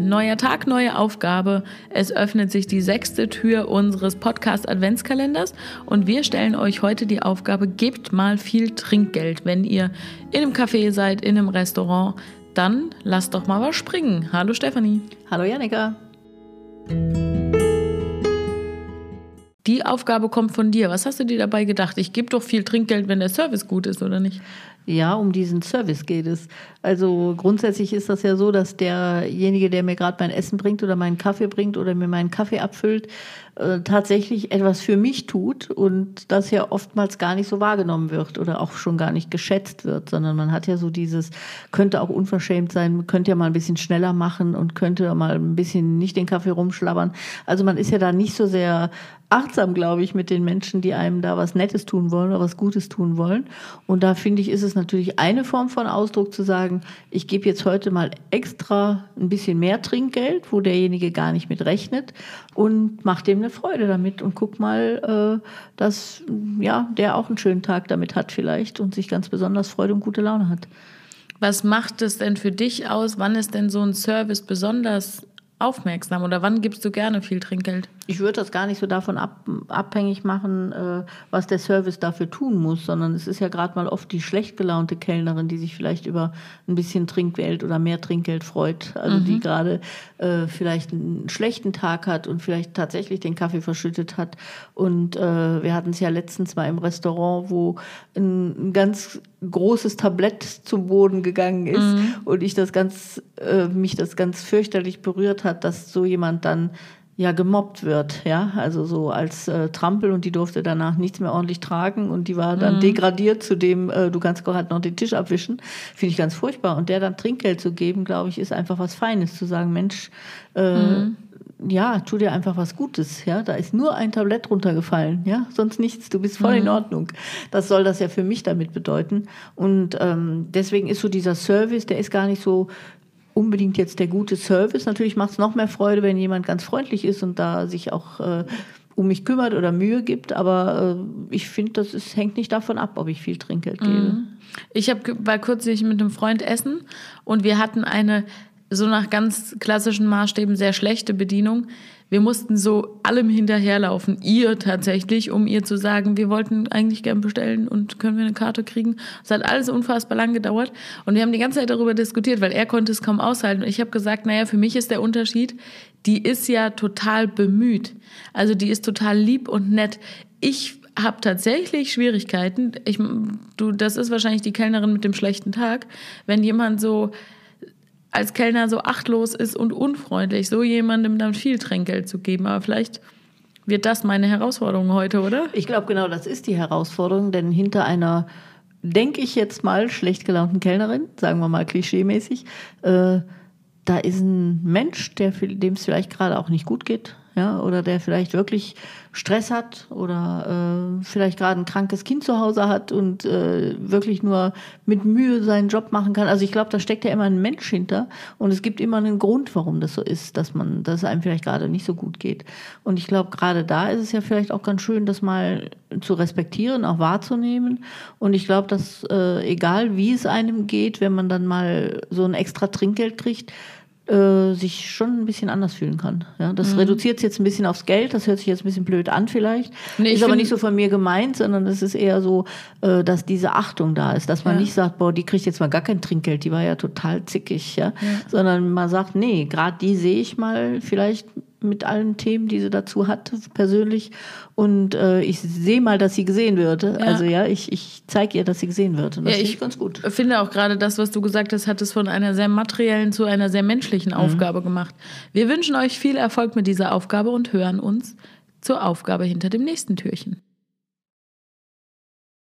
Neuer Tag, neue Aufgabe. Es öffnet sich die sechste Tür unseres Podcast Adventskalenders und wir stellen euch heute die Aufgabe, gebt mal viel Trinkgeld. Wenn ihr in einem Café seid, in einem Restaurant, dann lasst doch mal was springen. Hallo Stefanie. Hallo Janika. Die Aufgabe kommt von dir. Was hast du dir dabei gedacht? Ich gebe doch viel Trinkgeld, wenn der Service gut ist, oder nicht? Ja, um diesen Service geht es. Also grundsätzlich ist das ja so, dass derjenige, der mir gerade mein Essen bringt oder meinen Kaffee bringt oder mir meinen Kaffee abfüllt, äh, tatsächlich etwas für mich tut und das ja oftmals gar nicht so wahrgenommen wird oder auch schon gar nicht geschätzt wird, sondern man hat ja so dieses, könnte auch unverschämt sein, könnte ja mal ein bisschen schneller machen und könnte mal ein bisschen nicht den Kaffee rumschlabbern. Also man ist ja da nicht so sehr achtsam, glaube ich, mit den Menschen, die einem da was Nettes tun wollen oder was Gutes tun wollen. Und da finde ich, ist es natürlich eine Form von Ausdruck zu sagen, ich gebe jetzt heute mal extra ein bisschen mehr Trinkgeld, wo derjenige gar nicht mit rechnet und mache dem eine Freude damit und guck mal, äh, dass ja, der auch einen schönen Tag damit hat vielleicht und sich ganz besonders Freude und gute Laune hat. Was macht es denn für dich aus? Wann ist denn so ein Service besonders aufmerksam oder wann gibst du gerne viel Trinkgeld? Ich würde das gar nicht so davon ab, abhängig machen, äh, was der Service dafür tun muss, sondern es ist ja gerade mal oft die schlecht gelaunte Kellnerin, die sich vielleicht über ein bisschen Trinkgeld oder mehr Trinkgeld freut. Also mhm. die gerade äh, vielleicht einen schlechten Tag hat und vielleicht tatsächlich den Kaffee verschüttet hat. Und äh, wir hatten es ja letztens mal im Restaurant, wo ein, ein ganz großes Tablett zum Boden gegangen ist mhm. und ich das ganz, äh, mich das ganz fürchterlich berührt hat, dass so jemand dann ja gemobbt wird, ja, also so als äh, Trampel und die durfte danach nichts mehr ordentlich tragen und die war dann mhm. degradiert zu dem, äh, du kannst gerade noch den Tisch abwischen, finde ich ganz furchtbar und der dann Trinkgeld zu geben, glaube ich, ist einfach was Feines, zu sagen, Mensch, äh, mhm. ja, tu dir einfach was Gutes, ja, da ist nur ein Tablett runtergefallen, ja, sonst nichts, du bist voll mhm. in Ordnung. Das soll das ja für mich damit bedeuten und ähm, deswegen ist so dieser Service, der ist gar nicht so unbedingt jetzt der gute Service. Natürlich macht es noch mehr Freude, wenn jemand ganz freundlich ist und da sich auch äh, um mich kümmert oder Mühe gibt. Aber äh, ich finde, das ist, hängt nicht davon ab, ob ich viel Trinkgeld gebe. Mhm. Ich hab, war kürzlich mit einem Freund essen und wir hatten eine so nach ganz klassischen Maßstäben sehr schlechte Bedienung. Wir mussten so allem hinterherlaufen, ihr tatsächlich, um ihr zu sagen, wir wollten eigentlich gern bestellen und können wir eine Karte kriegen. Es hat alles unfassbar lang gedauert und wir haben die ganze Zeit darüber diskutiert, weil er konnte es kaum aushalten. Und ich habe gesagt, naja, für mich ist der Unterschied, die ist ja total bemüht. Also die ist total lieb und nett. Ich habe tatsächlich Schwierigkeiten. Ich, du, das ist wahrscheinlich die Kellnerin mit dem schlechten Tag, wenn jemand so als Kellner so achtlos ist und unfreundlich, so jemandem dann viel Trinkgeld zu geben. Aber vielleicht wird das meine Herausforderung heute, oder? Ich glaube, genau das ist die Herausforderung, denn hinter einer, denke ich jetzt mal, schlecht gelaunten Kellnerin, sagen wir mal klischeemäßig, äh, da ist ein Mensch, dem es vielleicht gerade auch nicht gut geht, ja, oder der vielleicht wirklich Stress hat oder äh, vielleicht gerade ein krankes Kind zu Hause hat und äh, wirklich nur mit Mühe seinen Job machen kann. Also ich glaube, da steckt ja immer ein Mensch hinter und es gibt immer einen Grund, warum das so ist, dass man, dass es einem vielleicht gerade nicht so gut geht. Und ich glaube, gerade da ist es ja vielleicht auch ganz schön, das mal zu respektieren, auch wahrzunehmen. Und ich glaube, dass äh, egal wie es einem geht, wenn man dann mal so ein extra Trinkgeld kriegt, äh, sich schon ein bisschen anders fühlen kann. Ja, das mhm. reduziert es jetzt ein bisschen aufs Geld, das hört sich jetzt ein bisschen blöd an vielleicht. Nee, ist aber nicht so von mir gemeint, sondern es ist eher so, äh, dass diese Achtung da ist, dass man ja. nicht sagt, boah, die kriegt jetzt mal gar kein Trinkgeld, die war ja total zickig, ja. ja. Sondern man sagt, nee, gerade die sehe ich mal vielleicht mit allen Themen, die sie dazu hat, persönlich. Und äh, ich sehe mal, dass sie gesehen wird. Ja. Also ja, ich, ich zeige ihr, dass sie gesehen wird. Und das ja, ich ganz gut. finde auch gerade das, was du gesagt hast, hat es von einer sehr materiellen zu einer sehr menschlichen mhm. Aufgabe gemacht. Wir wünschen euch viel Erfolg mit dieser Aufgabe und hören uns zur Aufgabe hinter dem nächsten Türchen.